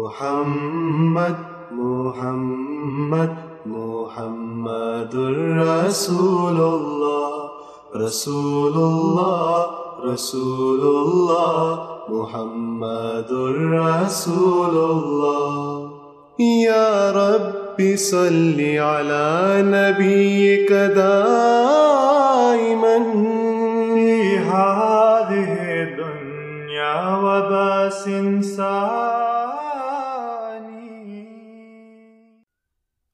محمد محمد محمد رسول الله رسول الله رسول الله محمد رسول الله يا رب صل على نبيك دائما.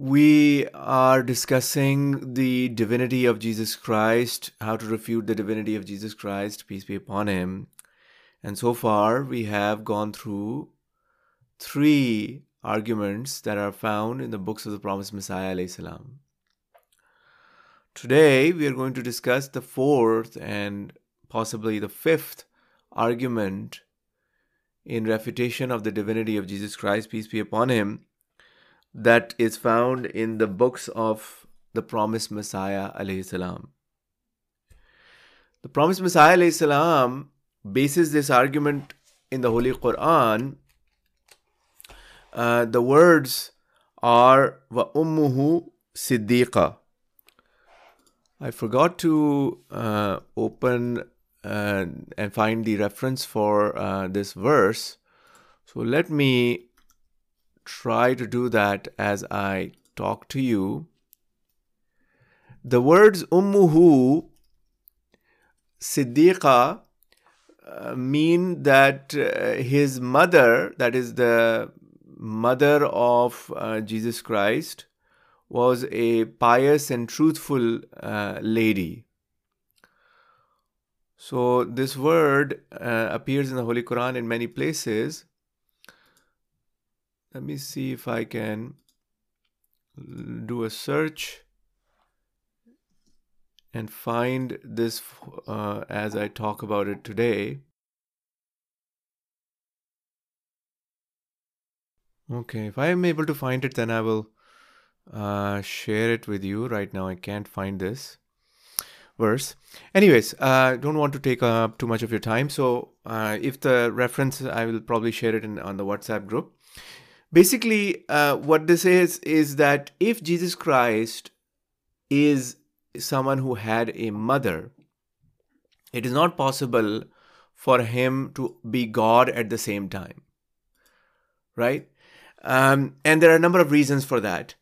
We are discussing the divinity of Jesus Christ, how to refute the divinity of Jesus Christ, peace be upon him. And so far, we have gone through three arguments that are found in the books of the promised Messiah. salam. Today, we are going to discuss the fourth and possibly the fifth argument in refutation of the divinity of Jesus Christ, peace be upon him, that is found in the books of the promised Messiah. alayhi salam. The promised Messiah alayhi salam bases this argument in the Holy Quran. Uh, the words are wa ummuhu siddiqa. I forgot to uh, open uh, and find the reference for uh, this verse. So let me try to do that as I talk to you. The words ummuhu siddiqa uh, mean that uh, his mother, that is the mother of uh, Jesus Christ, was a pious and truthful uh, lady. So, this word uh, appears in the Holy Quran in many places. Let me see if I can do a search and find this uh, as I talk about it today. Okay, if I am able to find it, then I will uh, share it with you. Right now, I can't find this verse. Anyways, uh, don't want to take up too much of your time. So, uh, if the reference, I will probably share it in, on the WhatsApp group. Basically, uh, what this is is that if Jesus Christ is someone who had a mother, it is not possible for him to be God at the same time. Right? Um, and there are a number of reasons for that.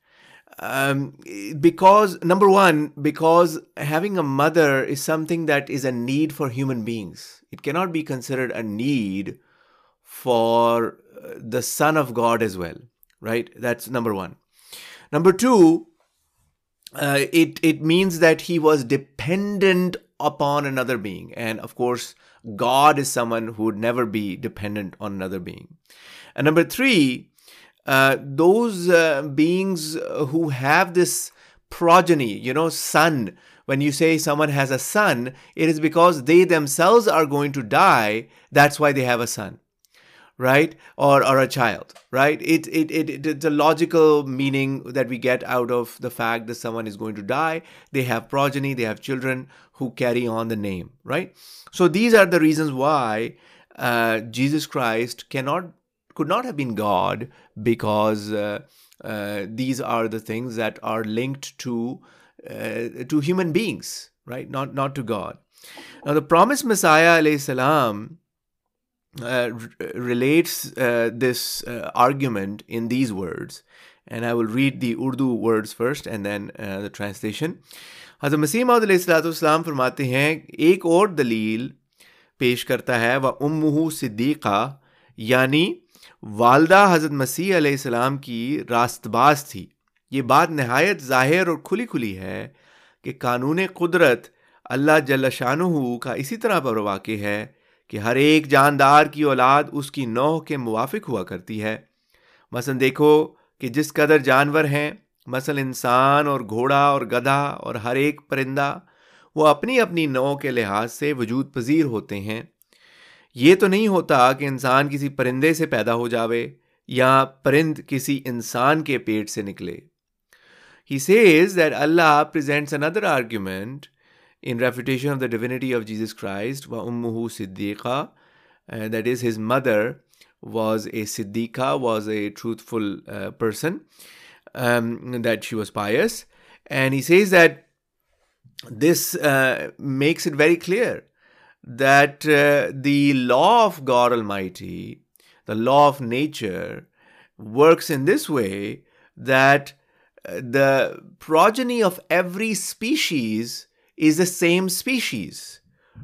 Um, because, number one, because having a mother is something that is a need for human beings. It cannot be considered a need for uh, the Son of God as well. Right? That's number one. Number two, uh, it it means that he was dependent upon another being and of course god is someone who would never be dependent on another being and number three uh, those uh, beings who have this progeny you know son when you say someone has a son it is because they themselves are going to die that's why they have a son right? Or or a child right? It, it it it's a logical meaning that we get out of the fact that someone is going to die. They have progeny they have children who carry on the name right? So these are the reasons why uh, jesus christ cannot could not have been god because uh, uh, these are the things that are linked to uh, to human beings right? Not not to god. Now the promised messiah alayhi salam relates this argument in these words and I will read the Urdu words first and then the translation حضرت مسیم علیہ السلاۃ والسلام فرماتے ہیں، ایک اور دلیل پیش کرتا ہے، وہ امہ صدیقہ یعنی والدہ حضرت مسیح علیہ السلام کی راست باز تھی۔ یہ بات نہایت ظاہر اور کھلی کھلی ہے کہ قانون قدرت اللہ جل شانہ کا اسی طرح پر واقع ہے۔ کہ ہر ایک جاندار کی اولاد اس کی نو کے موافق ہوا کرتی ہے۔ مثلا دیکھو کہ جس قدر جانور ہیں، مثلا انسان اور گھوڑا اور گدھا اور ہر ایک پرندہ، وہ اپنی اپنی نو کے لحاظ سے وجود پذیر ہوتے ہیں۔ یہ تو نہیں ہوتا کہ انسان کسی پرندے سے پیدا ہو جاوے یا پرند کسی انسان کے پیٹ سے نکلے۔ ہی says that Allah presents another argument in refutation of the divinity of Jesus Christ, wa ummuhu siddiqa, uh, that is, his mother was a siddiqa, was a truthful uh, person, um, that she was pious. And he says that this uh, makes it very clear that uh, the law of God Almighty, the law of nature, works in this way that uh, the progeny of every species is the same species,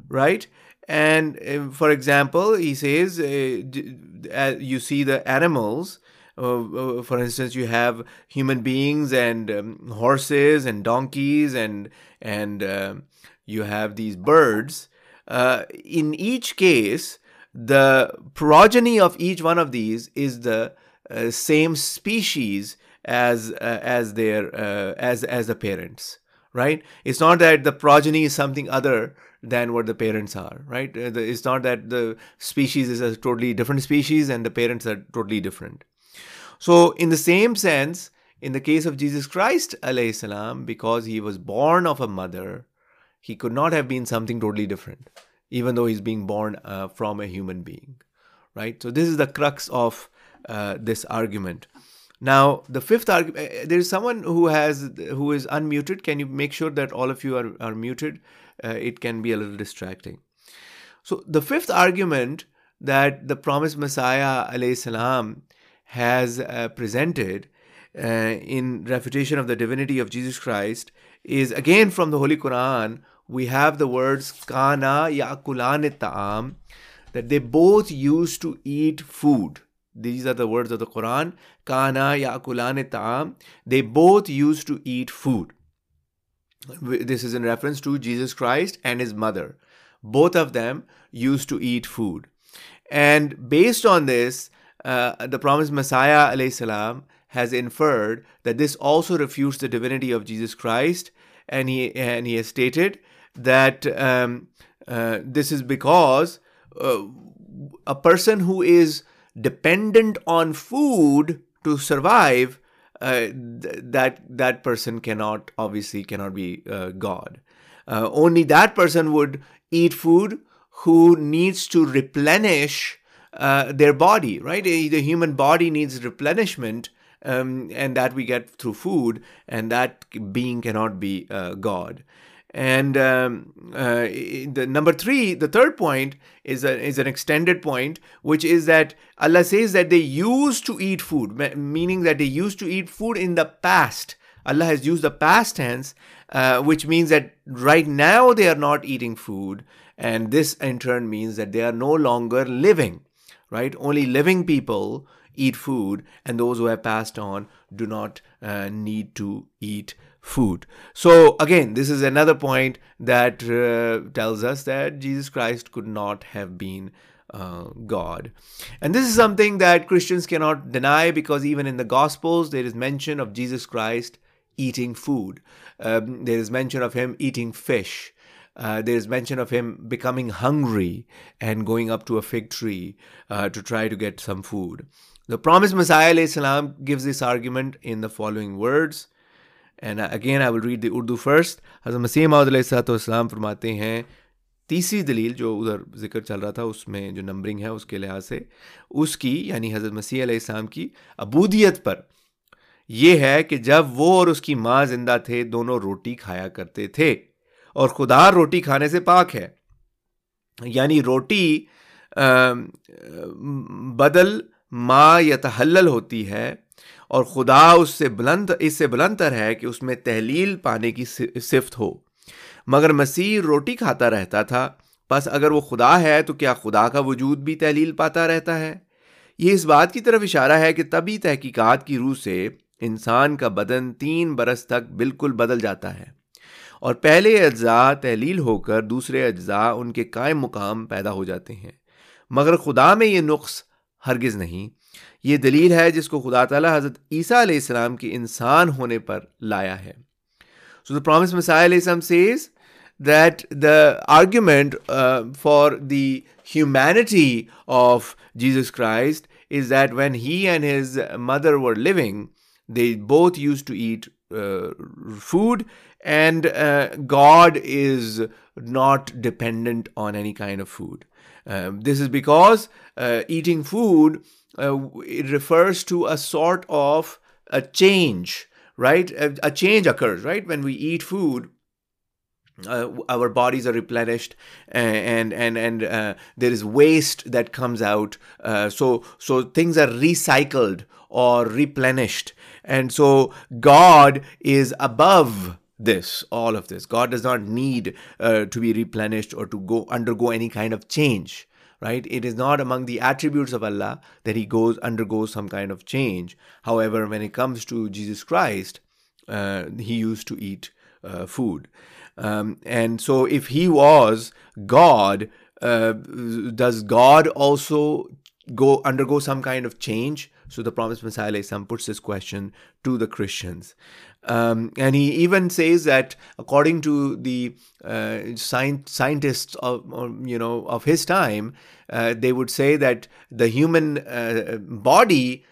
right? And uh, for example, he says, uh, you see the animals. Uh, uh, for instance, you have human beings and um, horses and donkeys and and um you have these birds. Uh, in each case, the progeny of each one of these is the uh, same species as as their as as the parents right? It's not that the progeny is something other than what the parents are right? Uh, it's not that the species is a totally different species and the parents are totally different. So in the same sense in the case of jesus christ salam because he was born of a mother he could not have been something totally different even though he's being born uh, from a human being right? So this is the crux of uh, this argument now the fifth argument there is someone who has who is unmuted can you make sure that all of you are, are muted uh, it can be a little distracting so the fifth argument that the promised Messiah alayhi salam has uh, presented uh, in refutation of the divinity of Jesus Christ is again from the Holy Quran. We have the words kana yakulan ta'am that they both used to eat food. These are the words of the Quran. Kana yakulan ta'am. They both used to eat food. This is in reference to Jesus Christ and his mother. Both of them used to eat food. And based on this, uh, the promised Messiah salam has inferred that this also refutes the divinity of Jesus Christ, and he and he has stated that um, uh, this is because uh, a person who is dependent on food to survive uh, th- that that person cannot obviously cannot be uh, God. Uh, only that person would eat food who needs to replenish uh, their body, right? Eh, The human body needs replenishment, um, and that we get through food, and that being cannot be uh, God. And um, uh, the number three, the third point is a, is an extended point, which is that Allah says that they used to eat food, meaning that they used to eat food in the past. Allah has used the past tense, uh, which means that right now they are not eating food, and this in turn means that they are no longer living. Right? Only living people eat food, and those who have passed on do not uh, need to eat food. So, again, this is another point that uh, tells us that Jesus Christ could not have been uh, God. And this is something that Christians cannot deny because even in the Gospels, there is mention of Jesus Christ eating food, Um, there is mention of him eating fish. uh, there is mention of him becoming hungry and going up to a fig tree uh, to try to get some food. The promised Messiah salam gives this argument in the following words. And uh, again, I will read the Urdu first. حضرت مسیح محمد علیہ صلاحت والسلام فرماتے ہیں تیسری دلیل جو ادھر ذکر چل رہا تھا اس میں جو نمبرنگ ہے اس کے لحاظ سے اس کی یعنی حضرت مسیح علیہ السلام کی ابودیت پر یہ ہے کہ جب وہ اور اس کی ماں زندہ تھے دونوں روٹی کھایا کرتے تھے اور خدا روٹی کھانے سے پاک ہے۔ یعنی روٹی بدل ما تحلل ہوتی ہے اور خدا اس سے بلند، اس سے بلند تر ہے کہ اس میں تحلیل پانے کی صفت ہو۔ مگر مسیح روٹی کھاتا رہتا تھا، بس اگر وہ خدا ہے تو کیا خدا کا وجود بھی تحلیل پاتا رہتا ہے؟ یہ اس بات کی طرف اشارہ ہے کہ تبھی تحقیقات کی روح سے انسان کا بدن تین برس تک بالکل بدل جاتا ہے۔ اور پہلے اجزاء تحلیل ہو کر دوسرے اجزاء ان کے قائم مقام پیدا ہو جاتے ہیں۔ مگر خدا میں یہ نقص ہرگز نہیں۔ یہ دلیل ہے جس کو خدا تعالیٰ حضرت عیسیٰ علیہ السلام کے انسان ہونے پر لایا ہے۔ سو دا پرامس مسائل علیہ السلام says that the argument for the humanity of Jesus Christ is that when he and his mother were living they both used to eat food, and uh, God is not dependent on any kind of food. Um, this is because uh, eating food uh, it refers to a sort of a change, right? A, a change occurs, right? When we eat food, uh, our bodies are replenished and and and uh, there is waste that comes out. Uh, so so things are recycled or replenished. And so god is above this all of this. God does not need uh, to be replenished or to go undergo any kind of change right? It is not among the attributes of allah that he goes undergoes some kind of change. However when it comes to jesus christ uh, he used to eat uh, food um, and so, if he was God, uh, does God also go undergo some kind of change? So the promised Messiah some puts this question to the Christians. Um, and he even says that according to the uh, sci- scientists of you know of his time, uh, they would say that the human uh, body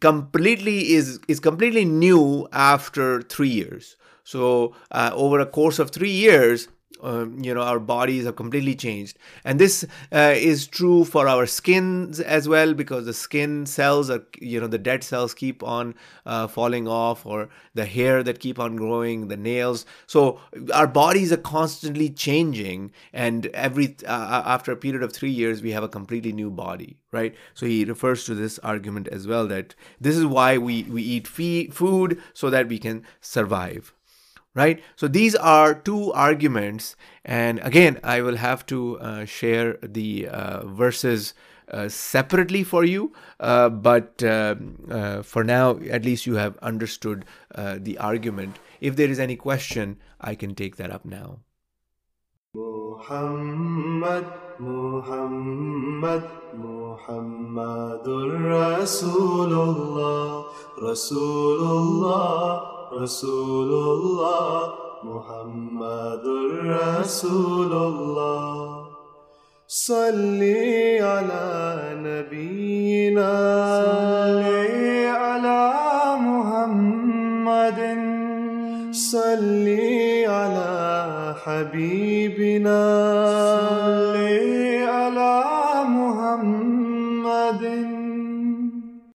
completely is is completely new after three years. So uh, over a course of three years, um, you know our bodies have completely changed. And this uh, is true for our skins as well because the skin cells are you know the dead cells keep on uh, falling off or the hair that keep on growing the nails. So our bodies are constantly changing and every uh, after a period of 3 years we have a completely new body right? So he refers to this argument as well that this is why we we eat fee- food so that we can survive right? So these are two arguments. And again, I will have to uh, share the uh, verses uh, separately for you, uh, but um, uh, for now, at least you have understood uh, the argument. If there is any question, I can take that up now. Muhammad, Muhammad, Muhammadur Rasulullah, Rasulullah. رسول الله محمد رسول الله صلي على نبينا صلي على محمد صلي على حبيبنا